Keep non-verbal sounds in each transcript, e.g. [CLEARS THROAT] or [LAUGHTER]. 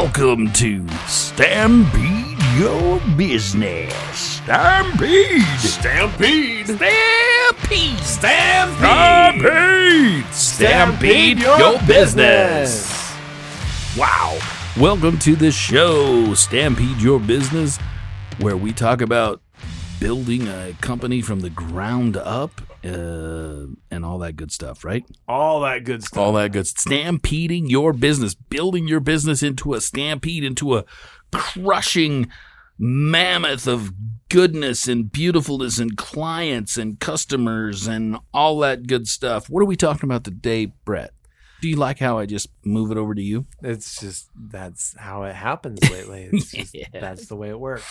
Welcome to Stampede Your Business. Stampede! Stampede! Stampede! Stampede! Stampede! Stampede Your Business! Wow. Welcome to the show, Stampede Your Business, where we talk about building a company from the ground up uh, and all that good stuff, right? All that good stuff. all that good stampeding your business building your business into a stampede into a crushing mammoth of goodness and beautifulness and clients and customers and all that good stuff what are we talking about today brett do you like how i just move it over to you It's just that's how it happens lately. It's [LAUGHS] just, Yeah. That's the way it works.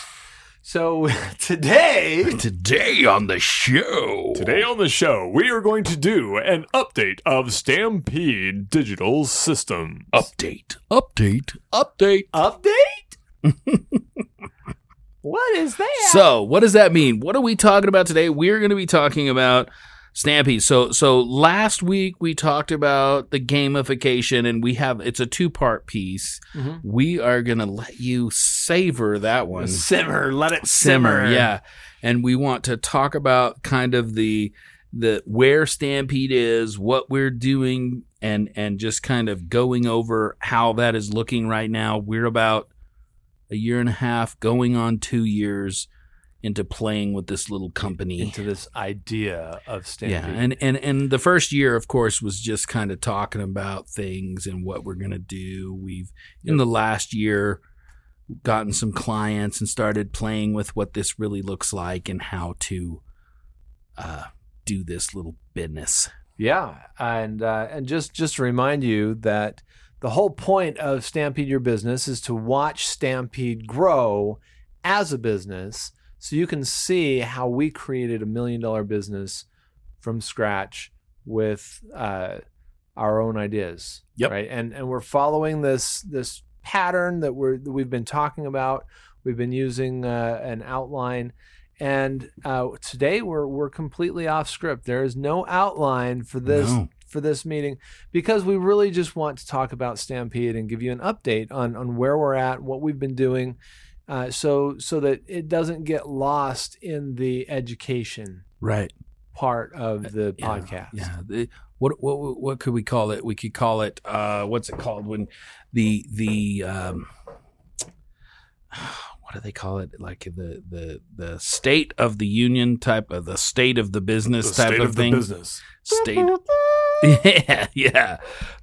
So [LAUGHS] today, today on the show Today on the show, we are going to do an update of Stampede Digital Systems. update update update update. [LAUGHS] what is that? So, what does that mean? What are we talking about today? We're going to be talking about Stampede. So, so last week we talked about the gamification, and we have it's a two part piece. Mhm. We are going to let you savor that one, simmer, let it simmer. simmer, yeah. And we want to talk about kind of the the where Stampede is, what we're doing, and and just kind of going over how that is looking right now. We're about a year and a half, going on two years into playing with this little company. Into this idea of stampede. yeah, and, and and the first year, of course, was just kind of talking about things and what we're gonna do. We've in the last year gotten some clients and started playing with what this really looks like and how to uh, do this little business. Yeah, and uh, and just just to remind you that the whole point of Stampede Your Business is to watch Stampede grow as a business, so you can see how we created a million dollar business from scratch with uh, our own ideas. Yep. Right, and and we're following this this pattern that we're that we've been talking about. We've been using uh, an outline. And uh, today we're we're completely off script. There is no outline for this No. for this meeting because we really just want to talk about Stampede and give you an update on on where we're at, what we've been doing, uh, so so that it doesn't get lost in the education Right. part of the Yeah, podcast. Yeah. The, what what what could we call it? We could call it uh, what's it called when the the um, [SIGHS] what do they call it? Like the the the state of the union type of the state of the business The type state of, of thing. the business. State. [LAUGHS] yeah, yeah.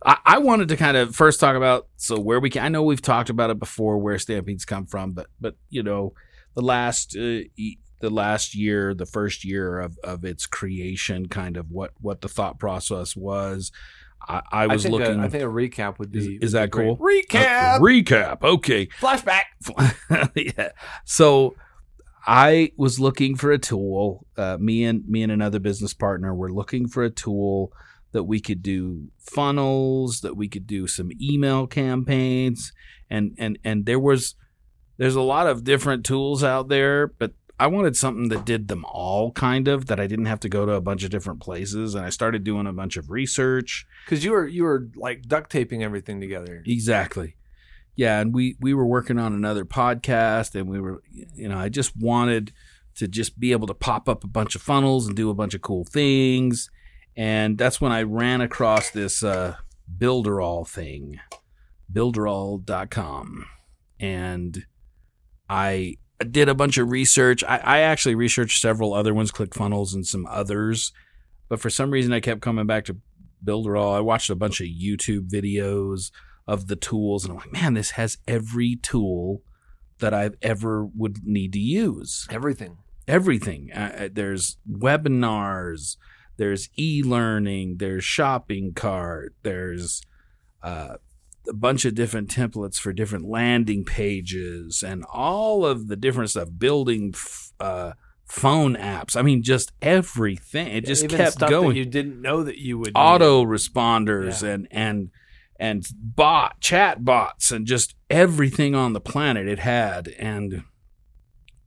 I, I wanted to kind of first talk about so where we can. I know we've talked about it before, where stampedes come from, but but you know, the last uh, the last year, the first year of of its creation, kind of what what the thought process was. I, I I was think, looking. a, I think a recap would be is would that cool? Recap, Uh, recap. Okay. flashback. [LAUGHS] yeah. So I was looking for a tool. Uh, me and me and another business partner were looking for a tool that we could do funnels, that we could do some email campaigns, and and and there was there's a lot of different tools out there, but I wanted something that did them all kind of that I didn't have to go to a bunch of different places and I started doing a bunch of research Because you were you were like duct taping everything together. Exactly. Yeah, and we we were working on another podcast, and we were, you know, I just wanted to just be able to pop up a bunch of funnels and do a bunch of cool things, and that's when I ran across this uh, Builderall thing, Builderall.com, and I did a bunch of research. I, I actually researched several other ones, ClickFunnels and some others, but for some reason I kept coming back to Builderall. I watched a bunch of YouTube videos of the tools and I'm like, man, this has every tool that I've ever would need to use. Everything. Everything. Uh, uh, there's webinars, there's e-learning, there's shopping cart, there's uh, a bunch of different templates for different landing pages and all of the different stuff, building f- uh, phone apps. I mean, just everything. It just Even kept going you didn't know that you would need. auto responders Yeah. and and and bot chat bots and just everything on the planet it had and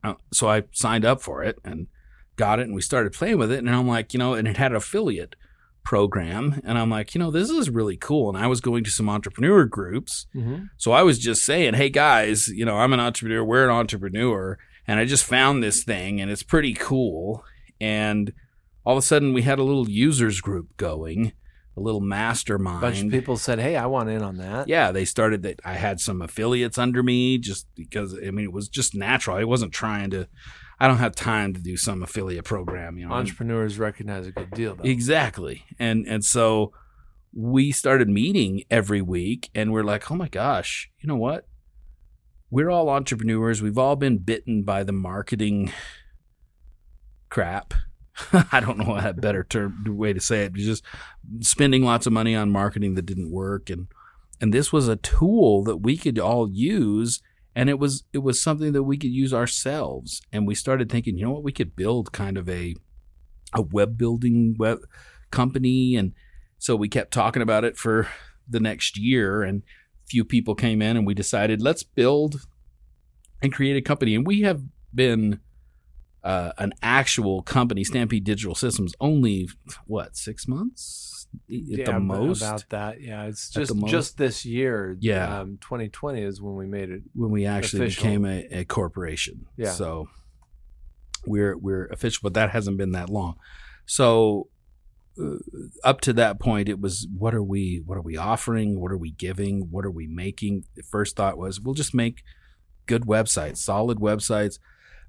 uh, so I signed up for it and got it and we started playing with it and I'm like you know and it had an affiliate program and I'm like, you know, this is really cool. And I was going to some entrepreneur groups. Mm-hmm. So I was just saying, hey guys, you know, I'm an entrepreneur, we're an entrepreneur. And I just found this thing and it's pretty cool. And all of a sudden we had a little users group going, a little mastermind. A bunch of people said, "Hey, I want in on that." Yeah, they started that. I had some affiliates under me just because, I mean, it was just natural. I wasn't trying to, I don't have time to do some affiliate program, you know. Entrepreneurs recognize a good deal, though. Exactly. And and so we started meeting every week and we're like, "Oh my gosh, you know what? We're all entrepreneurs. We've all been bitten by the marketing crap. [LAUGHS] I don't know a better term way to say it. Just spending lots of money on marketing that didn't work and and this was a tool that we could all use and it was it was something that we could use ourselves. And we started thinking you know what? We could build kind of a a web building web company. And so we kept talking about it for the next year. And a few people came in and we decided let's build and create a company. And we have been uh, an actual company stampede digital systems only what six months at yeah, the most about that. Yeah, it's just just this year. Yeah. um, 2020 is when we made it. when we actually Official. became a, a corporation. Yeah. So we're we're official, but that hasn't been that long. So uh, up to that point, it was what are we what are we offering? What are we giving? What are we making? The first thought was we'll just make good websites, solid websites.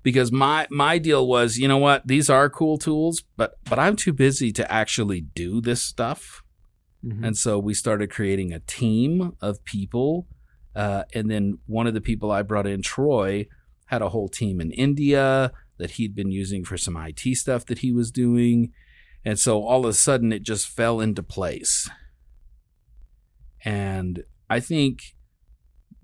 Because my my deal was, you know what, these are cool tools, but but I'm too busy to actually do this stuff. Mhm. And so we started creating a team of people. Uh, and then one of the people I brought in, Troy, had a whole team in India that he'd been using for some IT stuff that he was doing. And so all of a sudden it just fell into place. And I think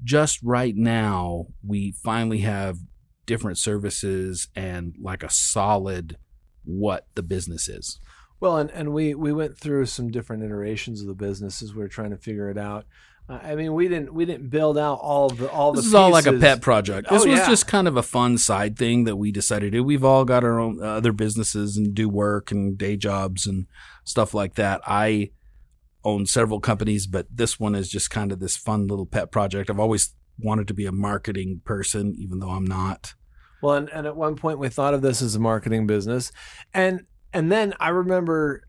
just right now, we finally have different services and like a solid what the business is. Well, and, and we we went through some different iterations of the business as we were trying to figure it out. Uh, I mean, we didn't we didn't build out all the all the. This is all like a pet project. This Oh, was yeah. just kind of a fun side thing that we decided to do. We've all got our own uh, other businesses and do work and day jobs and stuff like that. I own several companies, but this one is just kind of this fun little pet project. I've always wanted to be a marketing person, even though I'm not. Well, and, and at one point we thought of this as a marketing business, and and then I remember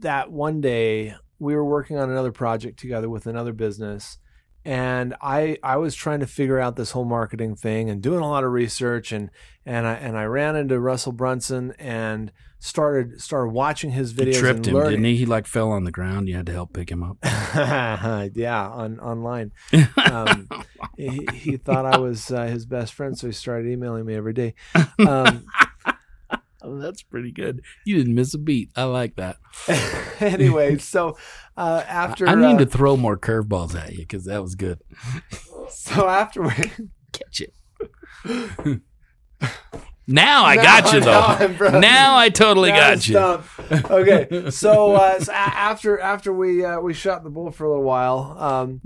that one day we were working on another project together with another business, and I I was trying to figure out this whole marketing thing and doing a lot of research, and and I and I ran into Russell Brunson and started started watching his videos tripped and him, learning. didn't he? He like fell on the ground. You had to help pick him up. [LAUGHS] yeah, on online. [LAUGHS] Um, he, he thought I was uh, his best friend, so he started emailing me every day. Um, oh, that's pretty good. You didn't miss a beat. I like that. [LAUGHS] anyway, [LAUGHS] so uh, after I need uh, to throw more curveballs at you because that was good. [LAUGHS] so after we Catch it. now I Now- got you though. I'm Now I totally now got you. Okay, so, uh, so after after we uh, we shot the bull for a little while, um,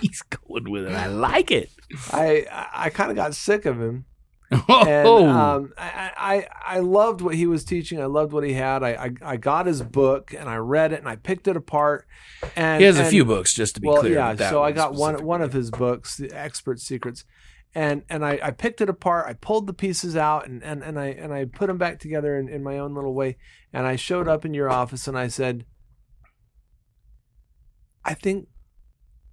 He's going with it. I like it. I I, I kind of got sick of him. [LAUGHS] Oh, and um, I, I I loved what he was teaching. I loved what he had. I, I I got his book and I read it and I picked it apart. And he has a few books, just to be well, clear. yeah. So I got one one of his books, The Expert Secrets, and and I, I picked it apart. I pulled the pieces out and and, and I and I put them back together in, in my own little way. And I showed up in your office and I said, I think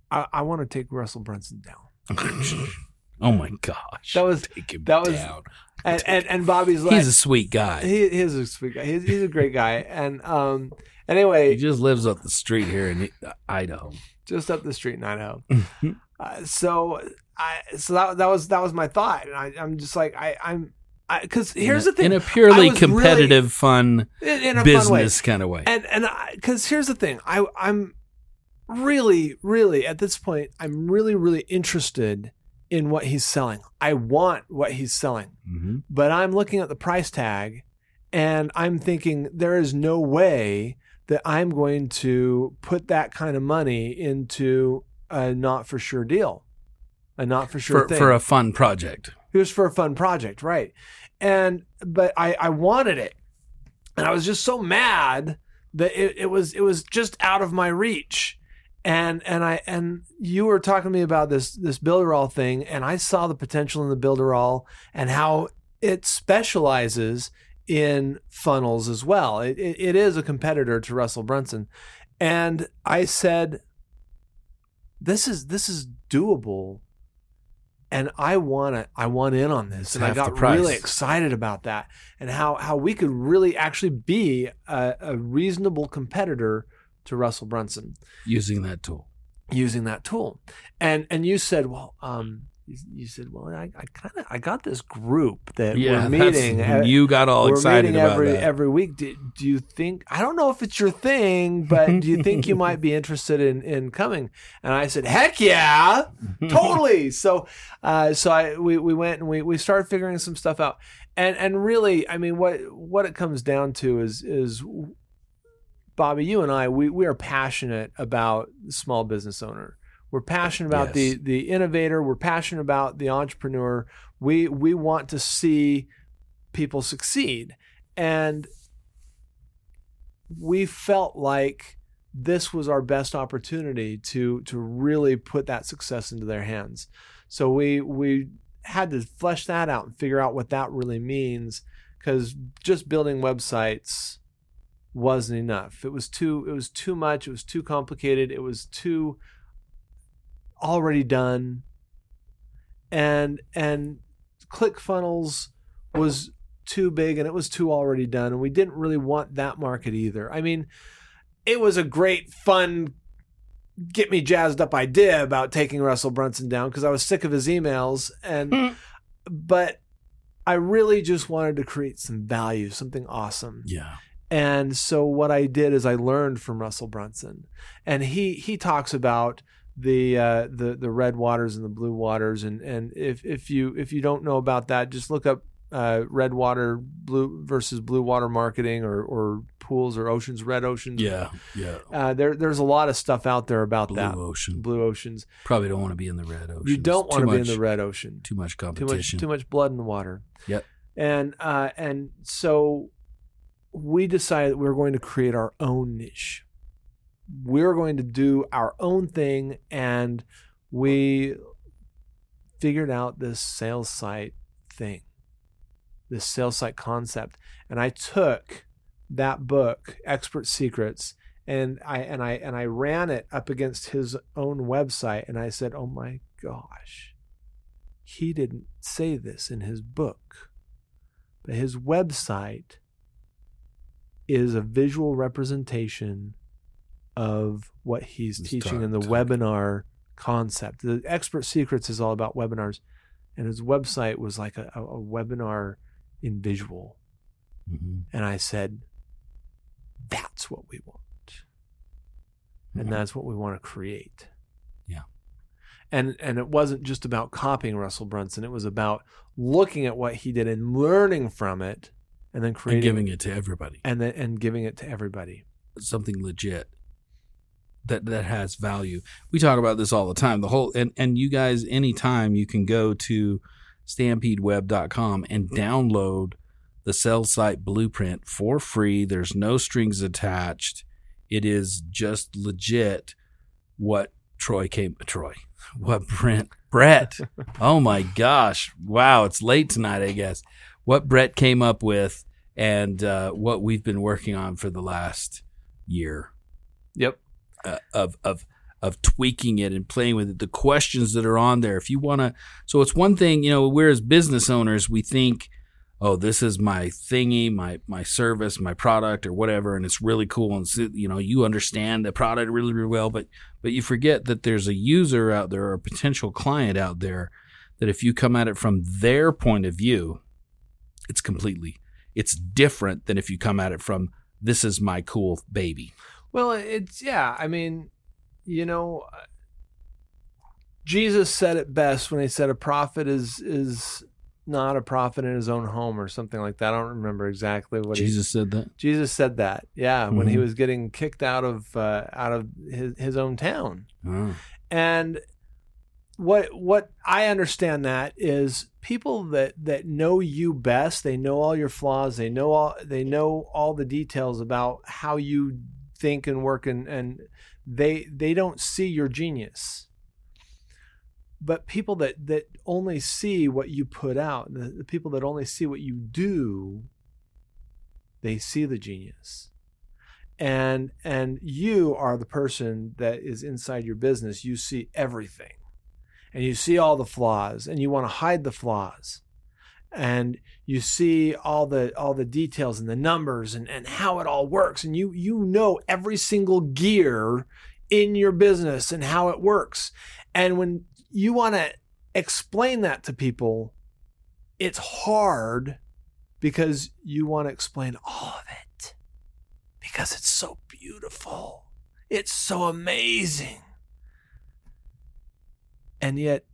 I, I want to take Russell Brunson down. [LAUGHS] [LAUGHS] oh my gosh. That was that was- down. and and, and Bobby's like He's a sweet guy. he, he's a sweet guy. He's, he's a great guy. And um, anyway, He just lives up the street here in Idaho. just up the street in Idaho. [LAUGHS] uh, so I so that that was that was my thought, and I, I'm just like I I'm because here's a, the thing in a purely competitive, fun in, in a business kind of way. way, and and because here's the thing I I'm really really at this point I'm really really interested in what he's selling. I want what he's selling. Mhm. but I'm looking at the price tag and I'm thinking there is no way that I'm going to put that kind of money into a not for sure deal. A not for sure for thing. for a fun project. it was for a fun project, right? And but I I wanted it. And I was just so mad that it, it was it was just out of my reach. And and I and you were talking to me about this this Builderall thing, and I saw the potential in the Builderall and how it specializes in funnels as well. It, it, it is a competitor to Russell Brunson, and I said, "This is this is doable." and I want to I want in on this, It's and I got really excited about that, and how how we could really actually be a, a reasonable competitor to Russell Brunson using that tool. using that tool. And and you said, well, um, you, said, well, I, I kind of I got this group that we're meeting. uh, you got all excited about every that. every week. Do, do you think? I don't know if it's your thing, but do you think you might be [LAUGHS] interested in in coming? And I said, heck yeah, totally. So, uh, so I we we went and we we started figuring some stuff out. And and really, I mean, what what it comes down to is is Bobby, you and I, we we are passionate about the small business owner. We're passionate about Yes. the the innovator. We're passionate about the entrepreneur. We we want to see people succeed, and we felt like this was our best opportunity to to really put that success into their hands. So we we had to flesh that out and figure out what that really means because just building websites wasn't enough. It was too it was too much, it was too complicated, it was too already done. And and ClickFunnels was too big and it was too already done and we didn't really want that market either. I mean, it was a great fun get me jazzed up idea about taking Russell Brunson down because I was sick of his emails and Hmm. but I really just wanted to create some value, something awesome. Yeah. And so what I did is I learned from Russell Brunson, and he he talks about the uh, the the red waters and the blue waters, and and if if you if you don't know about that, just look up uh, red water blue versus blue water marketing, or or pools or oceans, red oceans. Yeah. Yeah. Uh, there there's a lot of stuff out there about Blue that ocean. blue oceans. Probably don't want to be in the red ocean. You don't want to be in the red. ocean Too much too much competition. too much blood in the water. Yep. And uh, and so we decided we were going to create our own niche. We were going to do our own thing, and we figured out this sales site thing, this sales site concept. And I took that book, Expert Secrets, and I and I and I ran it up against his own website, and I said, "Oh my gosh." he didn't say this in his book, but his website is a visual representation of what he's He's teaching talk- in the talking. webinar concept. The Expert Secrets is all about webinars, and his website was like a, a, a webinar in visual. Mhm. And I said, that's what we want. And Mhm. that's what we want to create. Yeah. And and it wasn't just about copying Russell Brunson. It was about looking at what he did and learning from it and then And creating giving it to everybody. and then and giving it to everybody. something legit that that has value. We talk about this all the time. The whole and and you guys anytime you can go to stampedeweb.com and download the sell site blueprint for free. There's no strings attached. It is just legit what Troy came Troy. What Brent Brett. [LAUGHS] oh my gosh. Wow, it's late tonight, I guess. What Brett came up with and uh, what we've been working on for the last year Yep. uh, of of of tweaking it and playing with it. The questions that are on there. If you want to, so it's one thing. You know, we're as business owners, we think, oh, this is my thingy, my my service, my product, or whatever, and it's really cool. And so, you know, you understand the product really really well, but but you forget that there's a user out there or a potential client out there that if you come at it from their point of view, it's completely it's different than if you come at it from this is my cool baby. Well, it's yeah. I mean, you know, Jesus said it best when he said a prophet is is not a prophet in his own home or something like that. I don't remember exactly what he Jesus said that. Jesus said that. Yeah, when he Mhm. was getting kicked out of uh, out of his his own town. Oh. And what what I understand that is people that that know you best. They know all your flaws. They know all they know all the details about how you think and work, and and they they don't see your genius. But people that that only see what you put out, the, the people that only see what you do, they see the genius and and you are the person that is inside your business you see everything and you see all the flaws and you want to hide the flaws and you see all the all the details and the numbers and, and how it all works and you you know every single gear in your business and how it works and when you want to explain that to people it's hard because you want to explain all of it because it's so beautiful it's so amazing and yet,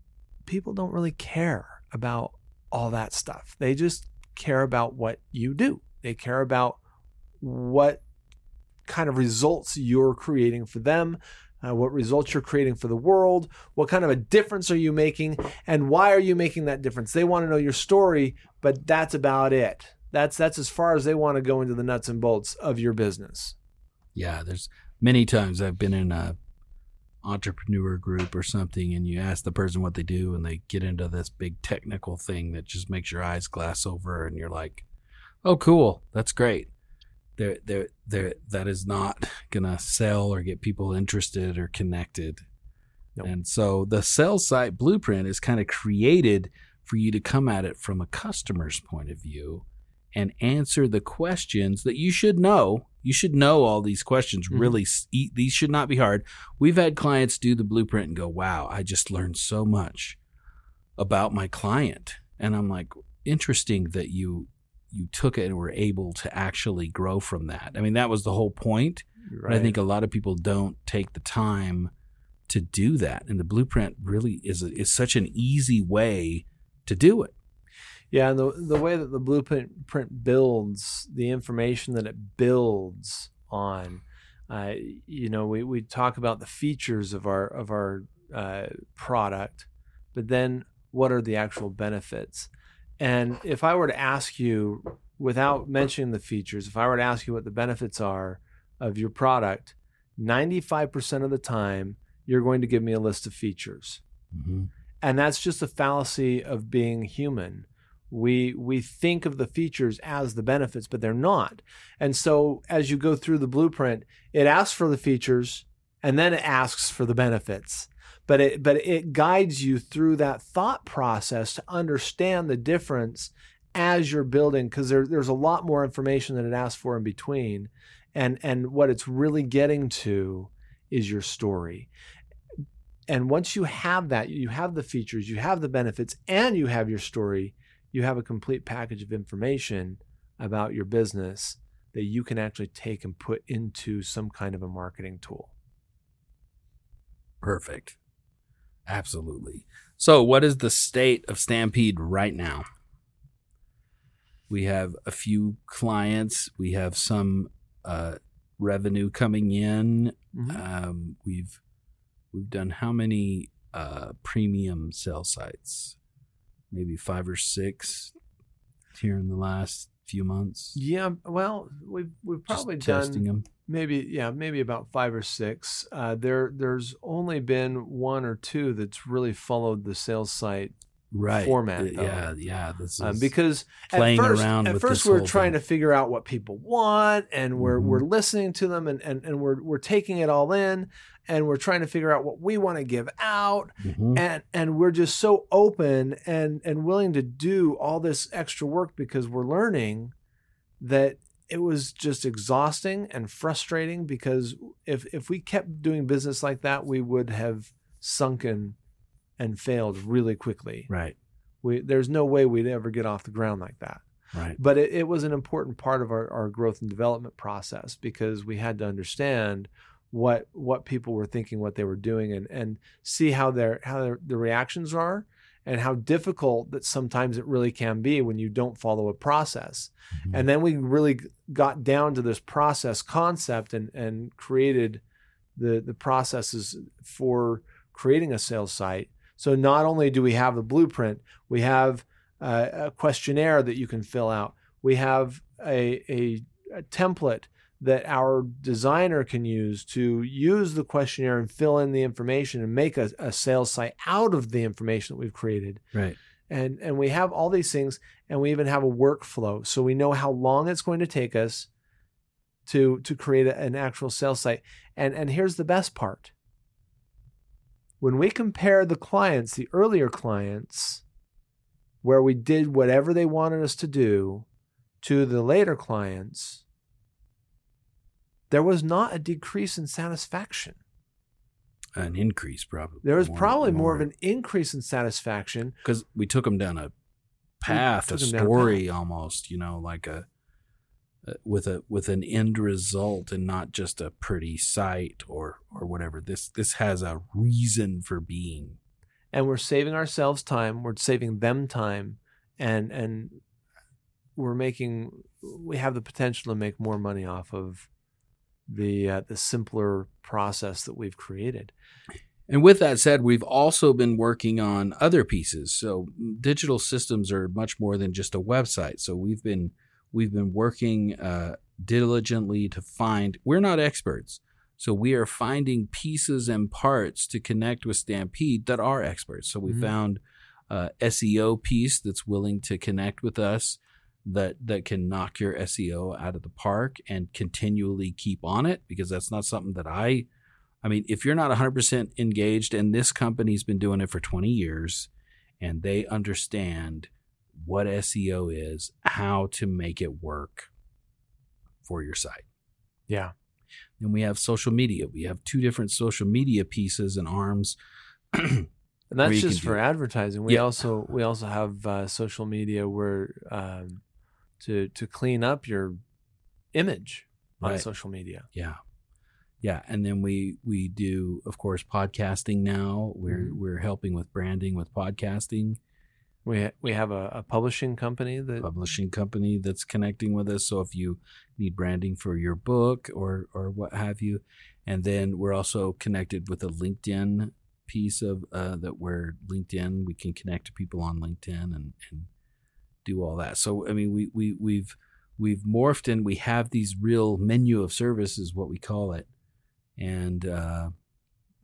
people don't really care about all that stuff. They just care about what you do, they care about what kind of results you're creating for them. Uh, what results you're creating for the world, what kind of a difference are you making, and why are you making that difference? They want to know your story, but that's about it. That's that's as far as they want to go into the nuts and bolts of your business. Yeah, there's many times I've been in a entrepreneur group or something and you ask the person what they do and they get into this big technical thing that just makes your eyes glass over and you're like oh cool that's great there there there that is not [LAUGHS] gonna sell or get people interested or connected nope. and so the sales site blueprint is kind of created for you to come at it from a customer's point of view and answer the questions that you should know. You should know all these questions. Mm-hmm. Really, these should not be hard. We've had clients do the blueprint and go, "Wow, I just learned so much about my client." And I'm like, "Interesting that you you took it and were able to actually grow from that." I mean, that was the whole point. Right. But I think a lot of people don't take the time to do that, and the blueprint really is a, is such an easy way to do it. Yeah, and the the way that the blueprint print builds, the information that it builds on, uh, you know, we, we talk about the features of our of our uh, product, but then what are the actual benefits? And if I were to ask you, without mentioning the features, if I were to ask you what the benefits are of your product, ninety five percent of the time you're going to give me a list of features, mm-hmm. and that's just a fallacy of being human we we think of the features as the benefits but they're not. And so as you go through the blueprint it asks for the features and then it asks for the benefits. But it but it guides you through that thought process to understand the difference as you're building because there, there's a lot more information that it asks for in between. And and what it's really getting to is your story. And once you have that you have the features you have the benefits and you have your story you have a complete package of information about your business that you can actually take and put into some kind of a marketing tool. Perfect. Absolutely. So, what is the state of Stampede right now? We have a few clients. We have some uh, revenue coming in. Mm-hmm. Um, we've we've done how many uh, premium sell sites? Maybe five or six here in the last few months. Yeah, well, we've we've probably Just done them. maybe yeah maybe about five or six. Uh, there there's only been one or two that's really followed the sales site right format. Yeah, yeah. This um, because playing at first, around. At first, we're trying thing. to figure out what people want, and we're mm-hmm. we're listening to them, and, and and we're we're taking it all in, and we're trying to figure out what we want to give out, mm-hmm. and and we're just so open and and willing to do all this extra work because we're learning that it was just exhausting and frustrating because if if we kept doing business like that, we would have sunken and failed really quickly. Right. We there's no way we'd ever get off the ground like that. Right. But it, it was an important part of our, our growth and development process because we had to understand what what people were thinking, what they were doing, and and see how their how their, the reactions are and how difficult that sometimes it really can be when you don't follow a process. Mm-hmm. And then we really got down to this process concept and and created the the processes for creating a sales site So not only do we have the blueprint, we have uh, a questionnaire that you can fill out. We have a, a, a template that our designer can use to use the questionnaire and fill in the information and make a, a sales site out of the information that we've created Right. and and we have all these things and we even have a workflow so we know how long it's going to take us to to create a- an actual sales site and and here's the best part when we compare the clients the earlier clients where we did whatever they wanted us to do to the later clients there was not a decrease in satisfaction. An increase, probably. there was probably more of an increase in satisfaction. Because we took them down a path, a took 'em down story almost, you know, like a with a with an end result and not just a pretty site or or whatever. This this has a reason for being. and we're saving ourselves time we're saving them time and and we're making we have the potential to make more money off of the uh, the simpler process that we've created And with that said, we've also been working on other pieces. So digital systems are much more than just a website. So we've been we've been working uh, diligently to find. We're not experts, so we are finding pieces and parts to connect with Stampede that are experts. So we Mhm. found a SEO piece that's willing to connect with us. That, that can knock your SEO out of the park and continually keep on it because that's not something that I I mean, if you're not 100% engaged, and this company's been doing it for 20 years, and they understand what SEO is, how to make it work for your site. yeah Then we have social media. We have two different social media pieces and arms. [CLEARS THROAT] and that's just for advertising we Yeah. also we also have uh, social media where um, to to clean up your image on Right. social media yeah. Yeah, and then we we do, of course, podcasting now. We're Mhm. we're helping with branding with podcasting. We ha- we have a, a publishing company that publishing company that's connecting with us. So if you need branding for your book or or what have you, and then we're also connected with a LinkedIn piece of uh, that we're LinkedIn we can connect to people on LinkedIn and and do all that. So I mean we we we've we've morphed and we have these real menu of services, what we call it, and uh,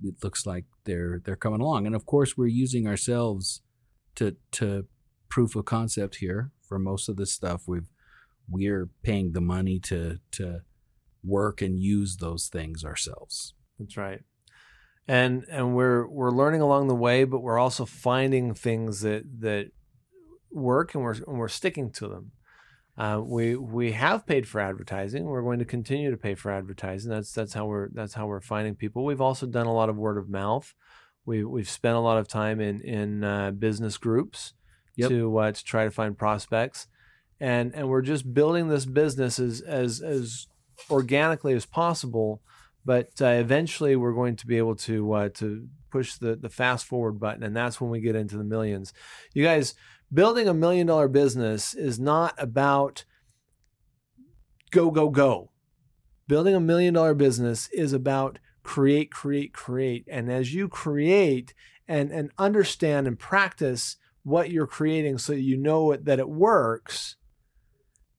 it looks like they're they're coming along. And of course we're using ourselves to to proof of concept here for most of this stuff we've we're paying the money to to work and use those things ourselves That's right. And and we're we're learning along the way, but we're also finding things that that work and we're and we're sticking to them. Uh, we we have paid for advertising. We're going to continue to pay for advertising. That's that's how we're that's how we're finding people. We've also done a lot of word of mouth. We we've spent a lot of time in in uh, business groups Yep. to uh, to try to find prospects, and and we're just building this business as as as organically as possible but uh, eventually we're going to be able to uh, to push the the fast forward button, and that's when we get into the millions. You guys, building a million dollar business is not about go go go. Building a million dollar business is about create, create, create, and as you create and and understand and practice what you're creating, so you know it, that it works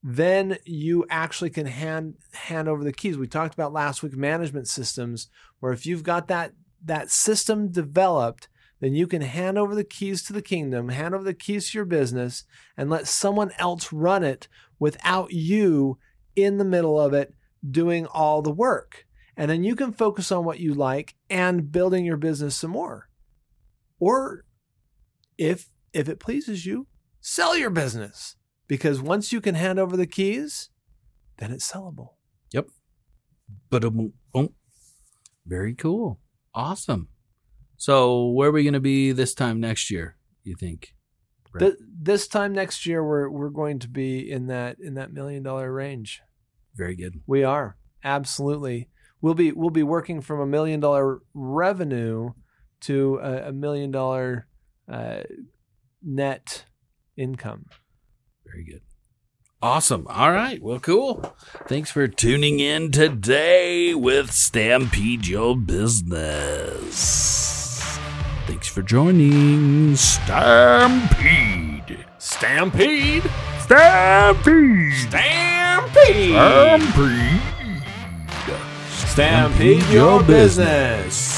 then you actually can hand hand over the keys. We talked about last week management systems, where if you've got that that system developed, then you can hand over the keys to the kingdom, hand over the keys to your business, and let someone else run it without you in the middle of it doing all the work. And then you can focus on what you like and building your business some more. Or if if it pleases you, sell your business because once you can hand over the keys, then it's sellable. but um, um, very cool awesome so where are we going to be this time next year you think Right. Th- this time next year, we're we're going to be in that in that million dollar range. very good We are absolutely. We'll be we'll be working from a million dollar revenue to a, a million dollar uh, net income. Very good. Awesome. All right. Well, cool. Thanks for tuning in today with Stampede Your Business. Thanks for joining Stampede. Stampede. Stampede. Stampede. Stampede. Stampede your business.